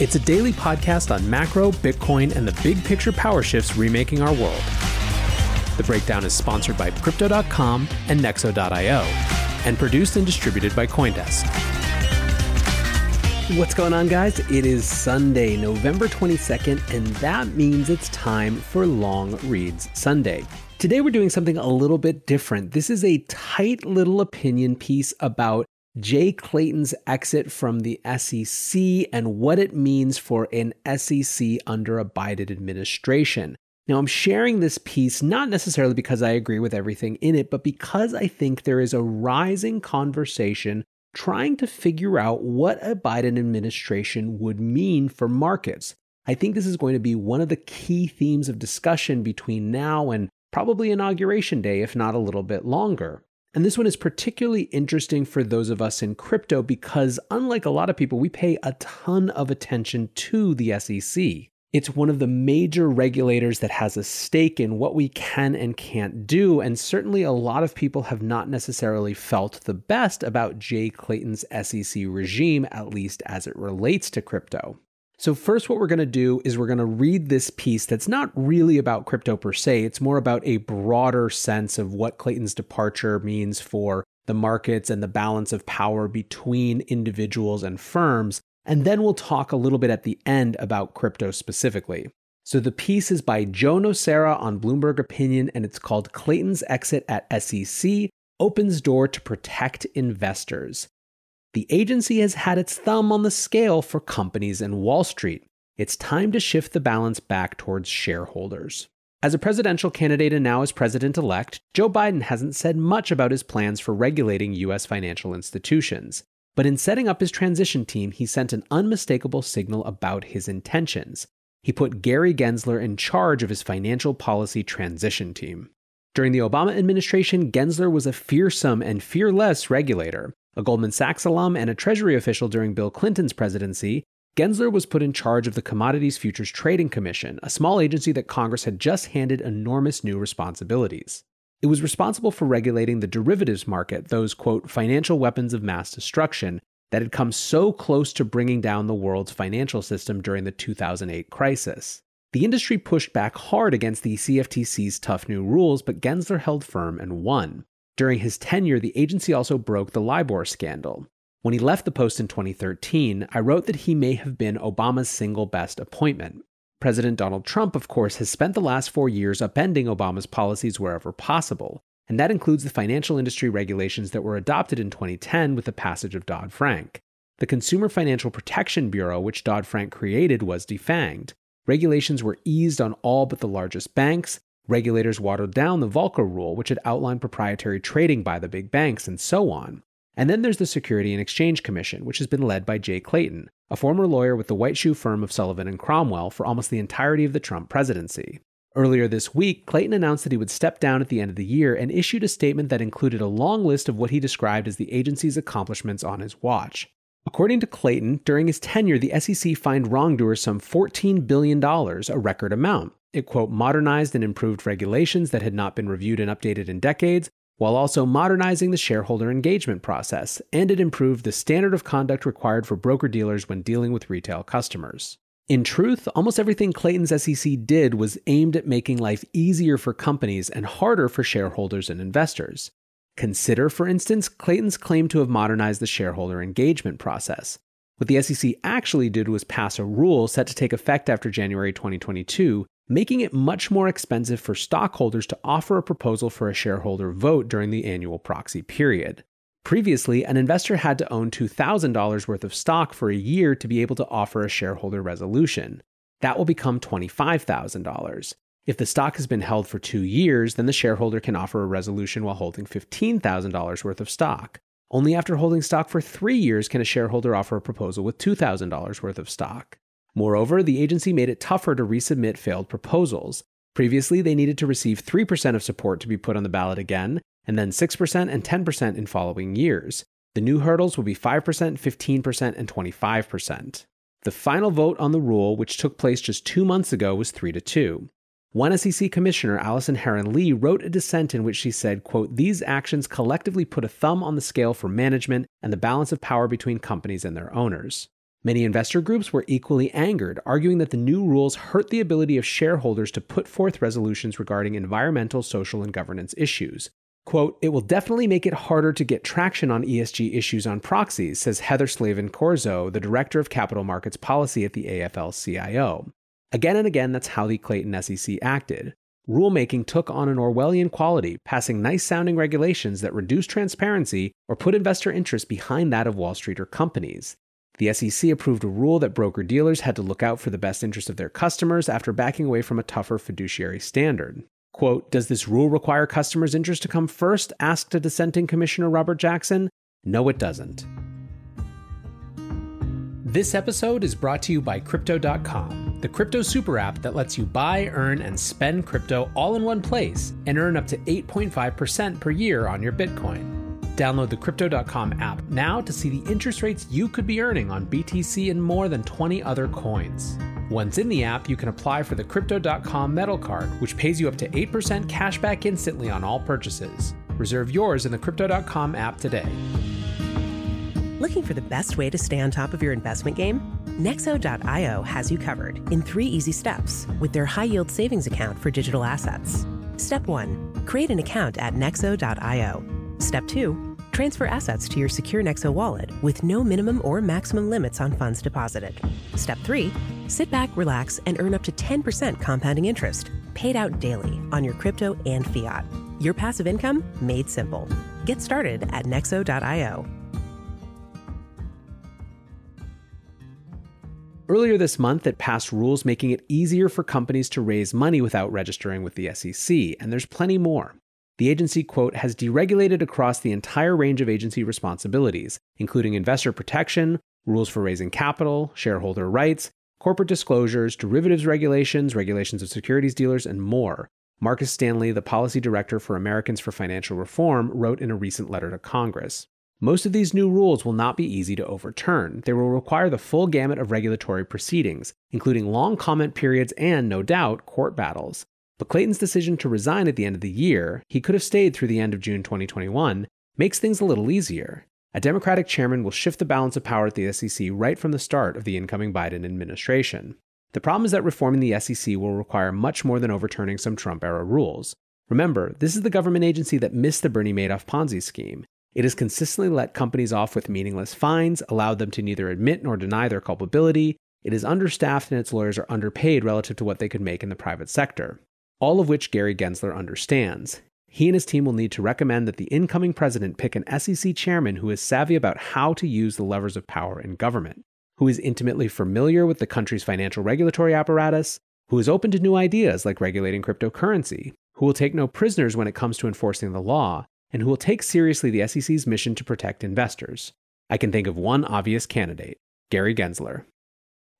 It's a daily podcast on macro, Bitcoin, and the big picture power shifts remaking our world. The Breakdown is sponsored by Crypto.com and Nexo.io and produced and distributed by Coindesk. What's going on, guys? It is Sunday, November 22nd, and that means it's time for Long Reads Sunday. Today, we're doing something a little bit different. This is a tight little opinion piece about Jay Clayton's exit from the SEC and what it means for an SEC under a Biden administration. Now, I'm sharing this piece not necessarily because I agree with everything in it, but because I think there is a rising conversation trying to figure out what a Biden administration would mean for markets. I think this is going to be one of the key themes of discussion between now and probably Inauguration Day, if not a little bit longer. And this one is particularly interesting for those of us in crypto because, unlike a lot of people, we pay a ton of attention to the SEC. It's one of the major regulators that has a stake in what we can and can't do, and certainly a lot of people have not necessarily felt the best about Jay Clayton's SEC regime, at least as it relates to crypto. So, first, what we're going to do is we're going to read this piece that's not really about crypto per se. It's more about a broader sense of what Clayton's departure means for the markets and the balance of power between individuals and firms. And then we'll talk a little bit at the end about crypto specifically. So, the piece is by Joe Nocera on Bloomberg Opinion, and it's called Clayton's Exit at SEC Opens Door to Protect Investors. The agency has had its thumb on the scale for companies in Wall Street. It's time to shift the balance back towards shareholders. As a presidential candidate and now as president elect, Joe Biden hasn't said much about his plans for regulating U.S. financial institutions. But in setting up his transition team, he sent an unmistakable signal about his intentions. He put Gary Gensler in charge of his financial policy transition team. During the Obama administration, Gensler was a fearsome and fearless regulator. A Goldman Sachs alum and a Treasury official during Bill Clinton's presidency, Gensler was put in charge of the Commodities Futures Trading Commission, a small agency that Congress had just handed enormous new responsibilities. It was responsible for regulating the derivatives market, those, quote, financial weapons of mass destruction that had come so close to bringing down the world's financial system during the 2008 crisis. The industry pushed back hard against the CFTC's tough new rules, but Gensler held firm and won. During his tenure, the agency also broke the LIBOR scandal. When he left the post in 2013, I wrote that he may have been Obama's single best appointment. President Donald Trump, of course, has spent the last four years upending Obama's policies wherever possible, and that includes the financial industry regulations that were adopted in 2010 with the passage of Dodd Frank. The Consumer Financial Protection Bureau, which Dodd Frank created, was defanged. Regulations were eased on all but the largest banks, Regulators watered down the Volcker rule, which had outlined proprietary trading by the big banks, and so on. And then there's the Security and Exchange Commission, which has been led by Jay Clayton, a former lawyer with the white shoe firm of Sullivan and Cromwell for almost the entirety of the Trump presidency. Earlier this week, Clayton announced that he would step down at the end of the year and issued a statement that included a long list of what he described as the agency's accomplishments on his watch. According to Clayton, during his tenure, the SEC fined wrongdoers some $14 billion, a record amount. It, quote, modernized and improved regulations that had not been reviewed and updated in decades, while also modernizing the shareholder engagement process, and it improved the standard of conduct required for broker dealers when dealing with retail customers. In truth, almost everything Clayton's SEC did was aimed at making life easier for companies and harder for shareholders and investors. Consider, for instance, Clayton's claim to have modernized the shareholder engagement process. What the SEC actually did was pass a rule set to take effect after January 2022, making it much more expensive for stockholders to offer a proposal for a shareholder vote during the annual proxy period. Previously, an investor had to own $2,000 worth of stock for a year to be able to offer a shareholder resolution. That will become $25,000. If the stock has been held for two years, then the shareholder can offer a resolution while holding $15,000 worth of stock. Only after holding stock for three years can a shareholder offer a proposal with $2,000 worth of stock. Moreover, the agency made it tougher to resubmit failed proposals. Previously, they needed to receive 3% of support to be put on the ballot again, and then 6% and 10% in following years. The new hurdles will be 5%, 15%, and 25%. The final vote on the rule, which took place just two months ago, was 3 to 2. One SEC commissioner, Allison Herren Lee, wrote a dissent in which she said, quote, These actions collectively put a thumb on the scale for management and the balance of power between companies and their owners. Many investor groups were equally angered, arguing that the new rules hurt the ability of shareholders to put forth resolutions regarding environmental, social, and governance issues. Quote, it will definitely make it harder to get traction on ESG issues on proxies, says Heather Slavkin Corzo, the Director of Capital Markets Policy at the AFL CIO. Again and again, that's how the Clayton SEC acted. Rulemaking took on an Orwellian quality, passing nice sounding regulations that reduce transparency or put investor interest behind that of Wall Street or companies. The SEC approved a rule that broker dealers had to look out for the best interest of their customers after backing away from a tougher fiduciary standard. Quote, Does this rule require customers' interest to come first? asked a dissenting Commissioner Robert Jackson. No, it doesn't. This episode is brought to you by Crypto.com, the crypto super app that lets you buy, earn, and spend crypto all in one place and earn up to 8.5% per year on your Bitcoin. Download the Crypto.com app now to see the interest rates you could be earning on BTC and more than 20 other coins. Once in the app, you can apply for the Crypto.com Metal Card, which pays you up to 8% cash back instantly on all purchases. Reserve yours in the Crypto.com app today. Looking for the best way to stay on top of your investment game? Nexo.io has you covered in three easy steps with their high yield savings account for digital assets. Step 1 Create an account at Nexo.io. Step 2 Transfer assets to your secure Nexo wallet with no minimum or maximum limits on funds deposited. Step 3 Sit back, relax, and earn up to 10% compounding interest, paid out daily on your crypto and fiat. Your passive income made simple. Get started at nexo.io. Earlier this month, it passed rules making it easier for companies to raise money without registering with the SEC, and there's plenty more. The agency, quote, has deregulated across the entire range of agency responsibilities, including investor protection, rules for raising capital, shareholder rights, corporate disclosures, derivatives regulations, regulations of securities dealers, and more. Marcus Stanley, the policy director for Americans for Financial Reform, wrote in a recent letter to Congress. Most of these new rules will not be easy to overturn. They will require the full gamut of regulatory proceedings, including long comment periods and, no doubt, court battles. But Clayton's decision to resign at the end of the year, he could have stayed through the end of June 2021, makes things a little easier. A Democratic chairman will shift the balance of power at the SEC right from the start of the incoming Biden administration. The problem is that reforming the SEC will require much more than overturning some Trump era rules. Remember, this is the government agency that missed the Bernie Madoff Ponzi scheme. It has consistently let companies off with meaningless fines, allowed them to neither admit nor deny their culpability. It is understaffed and its lawyers are underpaid relative to what they could make in the private sector. All of which Gary Gensler understands. He and his team will need to recommend that the incoming president pick an SEC chairman who is savvy about how to use the levers of power in government, who is intimately familiar with the country's financial regulatory apparatus, who is open to new ideas like regulating cryptocurrency, who will take no prisoners when it comes to enforcing the law, and who will take seriously the SEC's mission to protect investors. I can think of one obvious candidate Gary Gensler.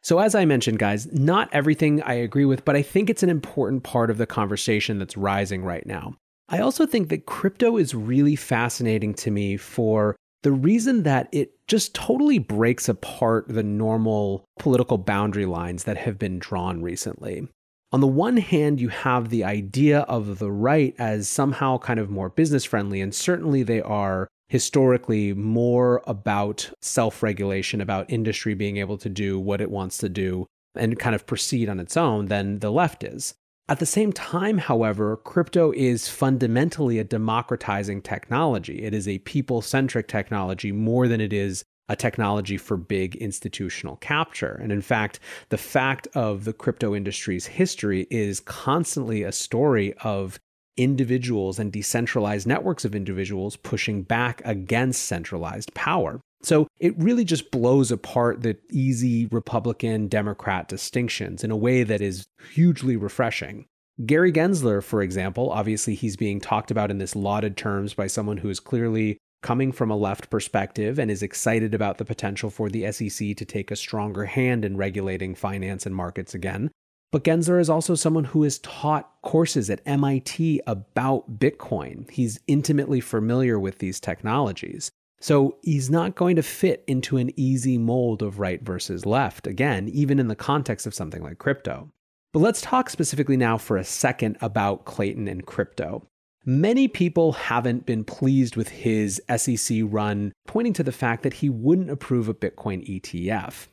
So, as I mentioned, guys, not everything I agree with, but I think it's an important part of the conversation that's rising right now. I also think that crypto is really fascinating to me for the reason that it just totally breaks apart the normal political boundary lines that have been drawn recently. On the one hand, you have the idea of the right as somehow kind of more business friendly, and certainly they are historically more about self regulation, about industry being able to do what it wants to do and kind of proceed on its own than the left is. At the same time, however, crypto is fundamentally a democratizing technology. It is a people centric technology more than it is a technology for big institutional capture. And in fact, the fact of the crypto industry's history is constantly a story of individuals and decentralized networks of individuals pushing back against centralized power. So it really just blows apart the easy Republican Democrat distinctions in a way that is hugely refreshing. Gary Gensler, for example, obviously he's being talked about in this lauded terms by someone who is clearly coming from a left perspective and is excited about the potential for the SEC to take a stronger hand in regulating finance and markets again. But Gensler is also someone who has taught courses at MIT about Bitcoin. He's intimately familiar with these technologies. So he's not going to fit into an easy mold of right versus left, again, even in the context of something like crypto. But let's talk specifically now for a second about Clayton and crypto. Many people haven't been pleased with his SEC run, pointing to the fact that he wouldn't approve a Bitcoin ETF.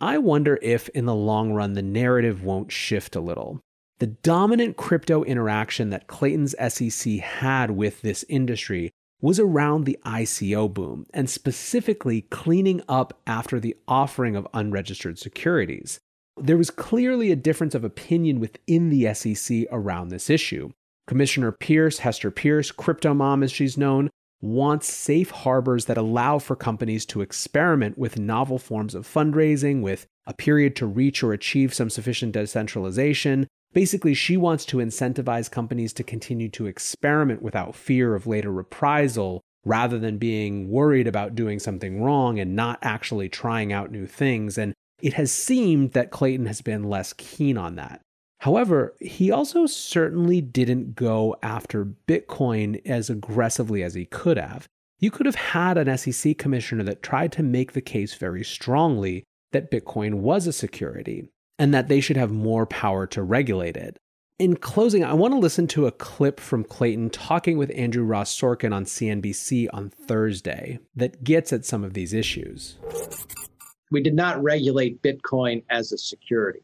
I wonder if, in the long run, the narrative won't shift a little. The dominant crypto interaction that Clayton's SEC had with this industry was around the ICO boom, and specifically cleaning up after the offering of unregistered securities. There was clearly a difference of opinion within the SEC around this issue. Commissioner Peirce, Hester Peirce, Crypto Mom as she's known, wants safe harbors that allow for companies to experiment with novel forms of fundraising, with a period to reach or achieve some sufficient decentralization. Basically, she wants to incentivize companies to continue to experiment without fear of later reprisal rather than being worried about doing something wrong and not actually trying out new things. And it has seemed that Clayton has been less keen on that. However, he also certainly didn't go after Bitcoin as aggressively as he could have. You could have had an SEC commissioner that tried to make the case very strongly that Bitcoin was a security and that they should have more power to regulate it. In closing, I want to listen to a clip from Clayton talking with Andrew Ross Sorkin on CNBC on Thursday that gets at some of these issues. We did not regulate Bitcoin as a security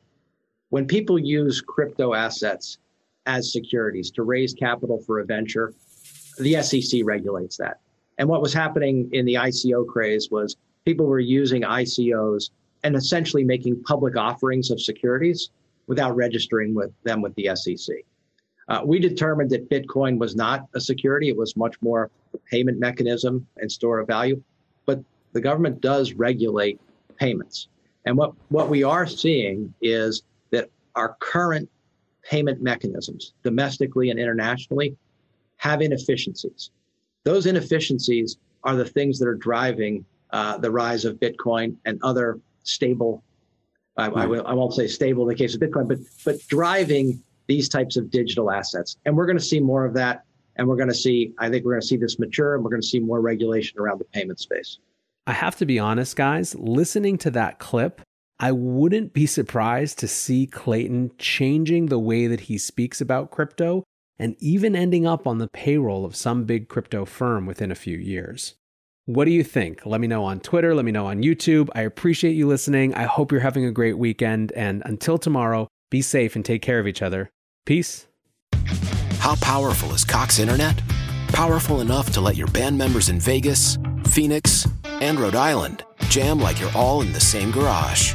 when people use crypto assets as securities to raise capital for a venture, the SEC regulates that. And what was happening in the ICO craze was people were using ICOs and essentially making public offerings of securities without registering with them with the SEC. Uh, we determined that Bitcoin was not a security. It was much more a payment mechanism and store of value. But the government does regulate payments. And what, what we are seeing is our current payment mechanisms, domestically and internationally, have inefficiencies. Those inefficiencies are the things that are driving uh, the rise of Bitcoin and other stable. I, I, will, I won't say stable in the case of Bitcoin, but but driving these types of digital assets, and we're going to see more of that. And we're going to see, I think we're going to see this mature, and we're going to see more regulation around the payment space. I have to be honest, guys. Listening to that clip, I wouldn't be surprised to see Clayton changing the way that he speaks about crypto and even ending up on the payroll of some big crypto firm within a few years. What do you think? Let me know on Twitter, let me know on YouTube. I appreciate you listening. I hope you're having a great weekend. And until tomorrow, be safe and take care of each other. Peace. How powerful is Cox Internet? Powerful enough to let your band members in Vegas, Phoenix, and Rhode Island jam like you're all in the same garage.